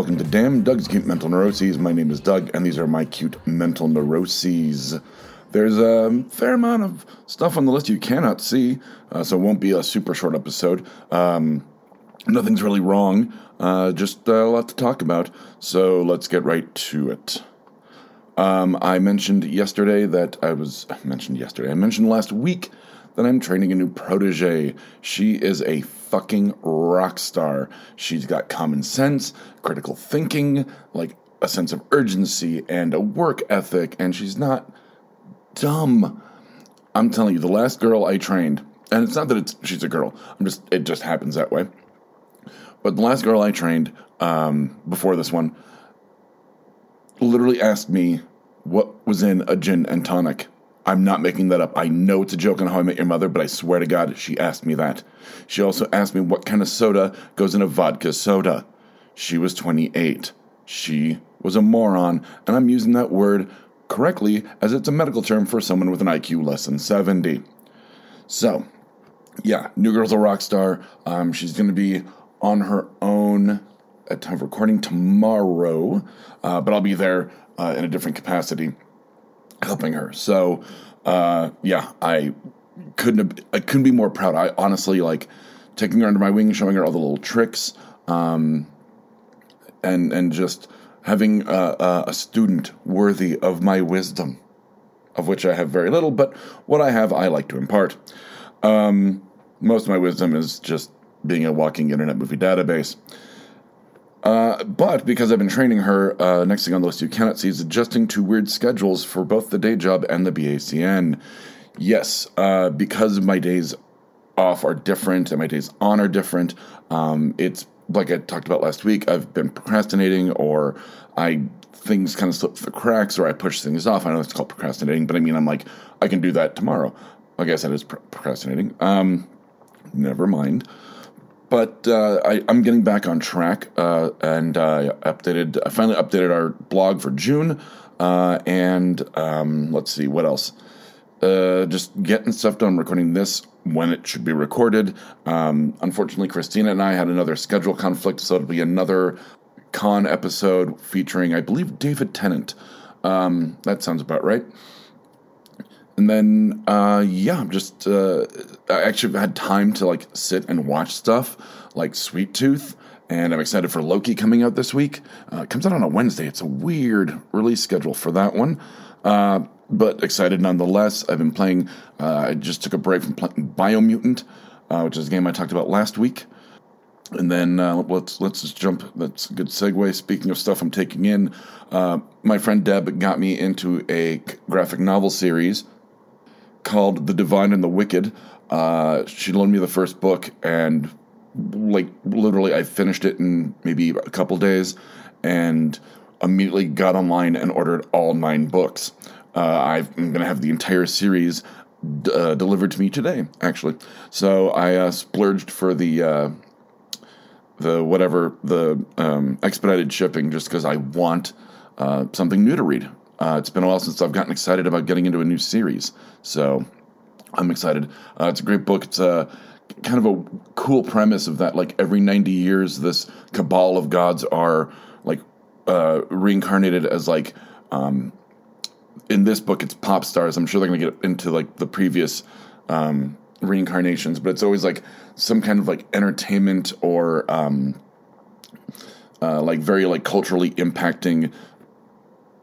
Welcome to Damn Doug's Acute Mental Neuroses. My name is Doug, and these are my cute mental neuroses. There's a fair amount of stuff on the list you cannot see, uh, so it won't be a super short episode. Um, nothing's really wrong, uh, just a lot to talk about, so let's get right to it. Um, I mentioned yesterday that I was mentioned yesterday. I mentioned last week that I'm training a new protege. She is a fucking rock star. She's got common sense, critical thinking, like a sense of urgency and a work ethic, and she's not dumb. I'm telling you, the last girl I trained, and it's not that it's she's a girl. I'm just it just happens that way. But the last girl I trained um, before this one literally asked me what was in a gin and tonic. I'm not making that up. I know it's a joke on How I Met Your Mother, but I swear to God, she asked me that. She also asked me what kind of soda goes in a vodka soda. She was 28. She was a moron, and I'm using that word correctly as it's a medical term for someone with an IQ less than 70. So, yeah, New Girl's a rock star. Um, she's going to be on her own at time of recording tomorrow, uh, but I'll be there uh, in a different capacity helping her. So, uh, yeah, I couldn't have, I couldn't be more proud. I honestly like taking her under my wing, showing her all the little tricks, um, and and just having a, a student worthy of my wisdom, of which I have very little, but what I have, I like to impart. Um, most of my wisdom is just being a walking internet movie database. Uh, but because I've been training her, uh, next thing on the list you cannot see is adjusting to weird schedules for both the day job and the BACN. Yes, uh, because my days off are different and my days on are different, um, it's like I talked about last week. I've been procrastinating, or I things kind of slip through the cracks, or I push things off. I know it's called procrastinating, but I mean, I'm like, I can do that tomorrow. I guess that is procrastinating. Um, never mind but uh, I, am getting back on track, uh, and I updated. I finally updated our blog for June, uh, and um, let's see what else. Uh, just getting stuff done, recording this when it should be recorded. Um, unfortunately, Christina and I had another schedule conflict, so it'll be another con episode featuring, I believe, David Tennant. Um, that sounds about right. And then, uh, yeah, I'm just, uh, I actually had time to like sit and watch stuff like Sweet Tooth. And I'm excited for Loki coming out this week. Uh, comes out on a Wednesday. It's a weird release schedule for that one. Uh, but excited nonetheless. I've been playing, uh, I just took a break from playing Biomutant, uh, which is a game I talked about last week. And then let's let's just jump. That's a good segue. Speaking of stuff I'm taking in, my friend Deb got me into a graphic novel series called The Divine and the Wicked. Uh, she loaned me the first book, and like literally, I finished it in maybe a couple days, and immediately got online and ordered all nine books. Uh, I'm going to have the entire series d- uh, delivered to me today, actually. So I uh, splurged for the uh, the whatever the um, expedited shipping just because I want uh, something new to read. Uh, it's been a while since I've gotten excited about getting into a new series, so I'm excited. Uh, it's a great book. It's a kind of a cool premise of that. Like every 90 years, this cabal of gods are like uh, reincarnated as like. Um, in this book, it's pop stars. I'm sure they're going to get into like the previous um, reincarnations, but it's always like some kind of like entertainment or um, uh, like very like culturally impacting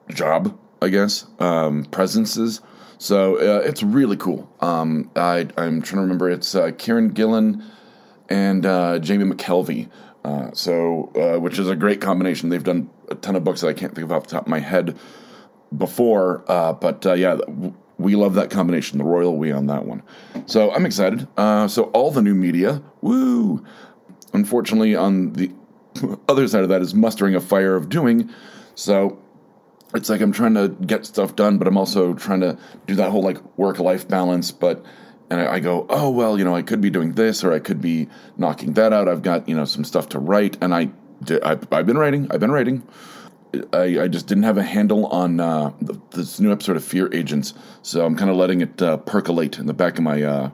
job I guess, um, presences. So uh, it's really cool. Um, I, am trying to remember. It's uh, Kieron Gillen and uh, Jamie McKelvie. Uh, so, uh, which is a great combination. They've done a ton of books that I can't think of off the top of my head before, uh, but yeah, we love that combination, the royal we on that one. So I'm excited. so all the new media, woo! Unfortunately, on the other side of that is mustering a fire of doing. So it's like I'm trying to get stuff done, but I'm also trying to do that whole like work life balance. But and I, I, go, oh well, you know, I could be doing this or I could be knocking that out. I've got you know some stuff to write, and I I've, I've been writing. I've been writing. I, I just didn't have a handle on uh, the, this new episode of Fear Agents, so I'm kind of letting it uh, percolate in the back of my uh,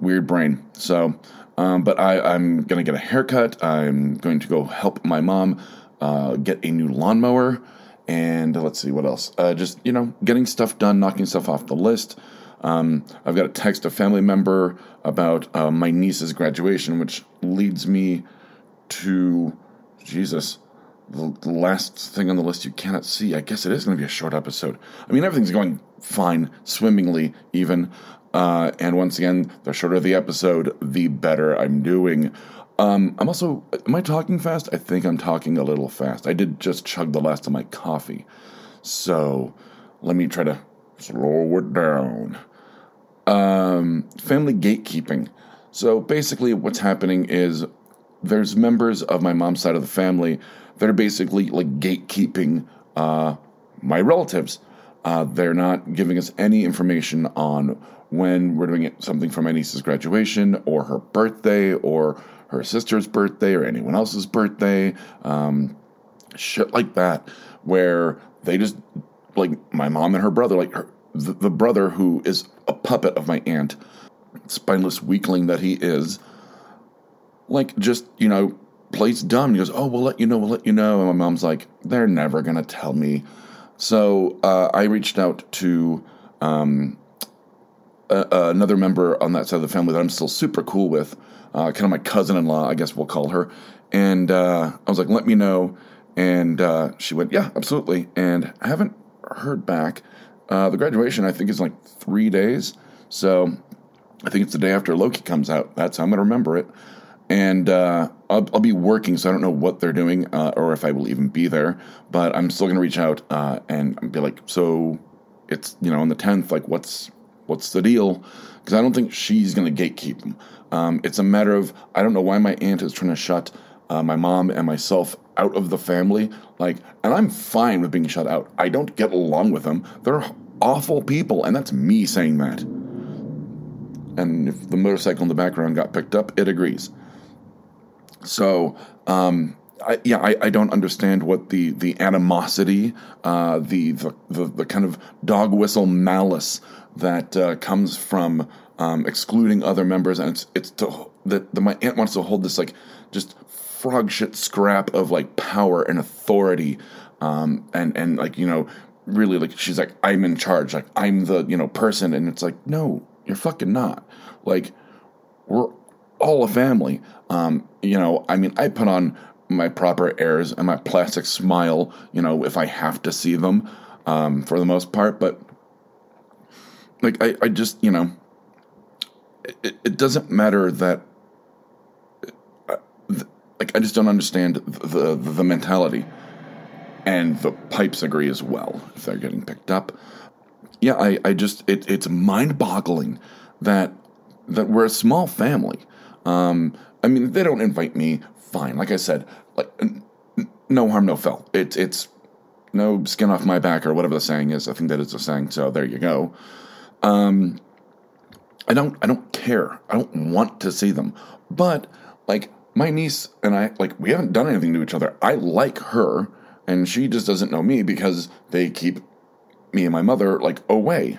weird brain. So Um, but I, I'm going to get a haircut. I'm going to go help my mom uh, get a new lawnmower. And let's see what else. Uh, just, you know, getting stuff done, knocking stuff off the list. Um, I've got to text a family member about uh, my niece's graduation, which leads me to Jesus, the, the last thing on the list you cannot see. I guess it is going to be a short episode. I mean, everything's going fine, swimmingly, even. Uh, and once again, the shorter the episode, the better I'm doing. Um, I'm also, am I talking fast? I think I'm talking a little fast. I did just chug the last of my coffee. So let me try to slow it down. Um, family gatekeeping. So basically, what's happening is there's members of my mom's side of the family that are basically like gatekeeping uh, my relatives. Uh, they're not giving us any information on when we're doing something for my niece's graduation or her birthday or her sister's birthday or anyone else's birthday. Um, shit like that, where they just, like my mom and her brother, like her, the, the brother who is a puppet of my aunt, spineless weakling that he is, like just, you know, plays dumb. He goes, Oh, we'll let you know, we'll let you know. And my mom's like, They're never to tell me. So uh, I reached out to um, a, another member on that side of the family that I'm still super cool with, uh, kind of my cousin in law, I guess we'll call her. And uh, I was like, Let me know. And uh, she went, Yeah, absolutely. And I haven't heard back. Uh, the graduation, I think, is like three days. So I think it's the day after Loki comes out. That's how I'm going to remember it and uh, I'll, I'll, be working, so I don't know what they're doing uh, or if I will even be there. But I'm still going to reach out uh, and be like, so it's you know on the 10th, like what's what's the deal? Because I don't think she's going to gatekeep them. Um, it's a matter of I don't know why my aunt is trying to shut uh, my mom and myself out of the family. Like, and I'm fine with being shut out. I don't get along with them. They're awful people, and that's me saying that. And if the motorcycle in the background got picked up, it agrees. So, um, I, yeah, I, I, don't understand what the the animosity, uh, the, the, the the kind of dog whistle malice that uh, comes from um, excluding other members, and it's it's to, that my aunt wants to hold this like just frog shit scrap of like power and authority, um, and and like you know really like she's like I'm in charge, like I'm the you know person, and it's like no, you're fucking not. Like we're all a family. Um, you know, I mean, I put on my proper airs and my plastic smile, you know, if I have to see them um, for the most part. But, like, I, I just, you know, it, it doesn't matter that, uh, like, I just don't understand the, the, the mentality. And the pipes agree as well if they're getting picked up. Yeah, I, I just, it, it's mind boggling that, that we're a small family um, I mean, they don't invite me. Fine. Like I said, like no harm, no foul. It's it's no skin off my back or whatever the saying is. I think that is the saying. So there you go. Um, I don't I don't care. I don't want to see them. But like my niece and I, like we haven't done anything to each other. I like her, and she just doesn't know me because they keep me and my mother like away.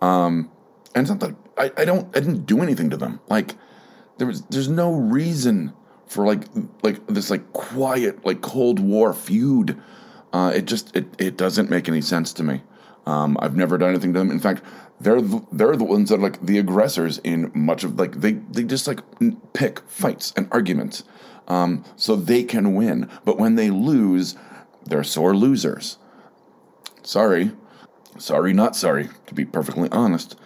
Um, and it's not that I, I don't I didn't do anything to them. Like there was there's no reason for like like this like quiet like Cold War feud. Uh, it just it, it doesn't make any sense to me. Um, I've never done anything to them. In fact, they're the, they're the ones that are like the aggressors in much of like they they just like pick fights and arguments, um, so they can win. But when they lose, they're sore losers. Sorry, sorry, not sorry. To be perfectly honest,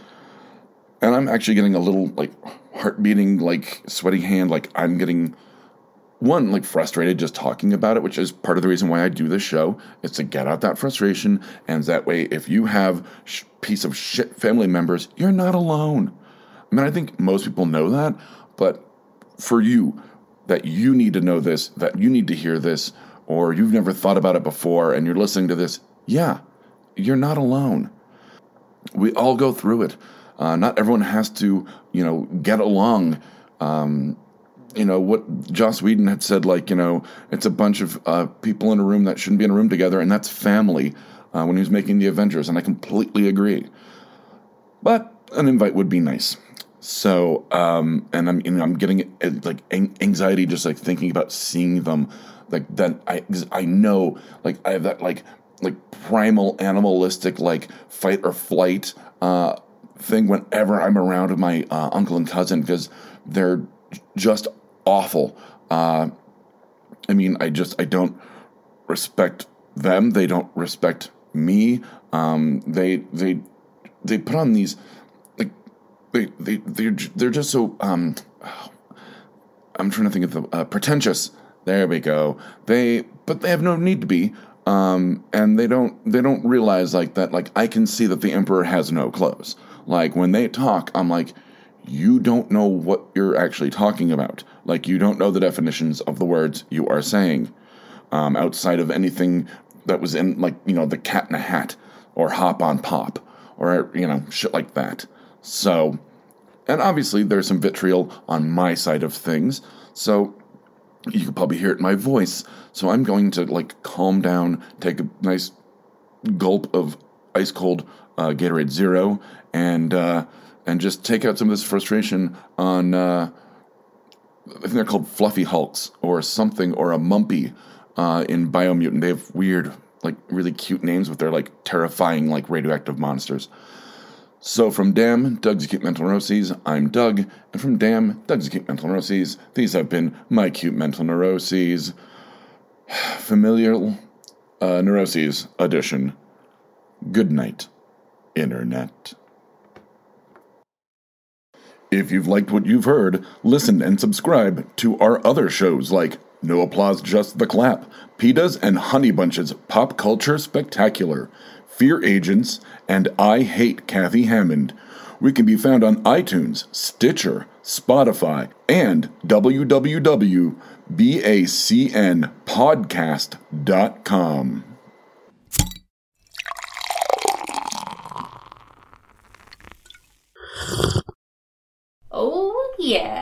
and I'm actually getting a little like heart beating, like sweaty hand, like I'm getting one like frustrated just talking about it, which is part of the reason why I do this show is to get out that frustration, and that way, if you have sh- piece of shit family members, you're not alone. I mean, I think most people know that, but for you, that you need to know this, that you need to hear this, or you've never thought about it before, and you're listening to this, yeah, you're not alone. We all go through it. Uh, not everyone has to, you know, get along. Um, you know what Joss Whedon had said, like you know, it's a bunch of uh, people in a room that shouldn't be in a room together, and that's family. Uh, when he was making the Avengers, and I completely agree. But an invite would be nice. So, um, and I'm, you know, I'm getting like anxiety just like thinking about seeing them, like that. I, I know, like I have that like, like primal animalistic like fight or flight uh, thing whenever I'm around my uh, uncle and cousin because they're just awful. Uh, I mean, I just I don't respect them. They don't respect me. Um, they they they put on these like they they they're they're just so um I'm trying to think of the uh, pretentious. There we go. They but they have no need to be. Um, and they don't they don't realize like that like I can see that the emperor has no clothes. Like when they talk, I'm like, you don't know what you're actually talking about. Like you don't know the definitions of the words you are saying. Um, outside of anything that was in like you know the Cat in a Hat or Hop on Pop or you know shit like that. So, and obviously there's some vitriol on my side of things. So you can probably hear it in my voice. So I'm going to like calm down, take a nice gulp of ice cold uh, Gatorade Zero, and uh, and just take out some of this frustration on. Uh, I think they're called fluffy hulks or something or a mumpy uh, in Biomutant. They have weird, like really cute names, but they're like terrifying, like radioactive monsters. So from Damn, Doug's Acute Mental Neuroses, I'm Doug, and from Damn, Doug's Acute Mental Neuroses, these have been my acute mental neuroses. Familial uh, Neuroses Edition. Good night, Internet. If you've liked what you've heard, listen and subscribe to our other shows like No Applause, Just the Clap, PETA's and Honey Bunches Pop Culture Spectacular, Fear Agents, and I Hate Kathy Hammond. We can be found on iTunes, Stitcher, Spotify, and www.bacnpodcast.com. Yeah.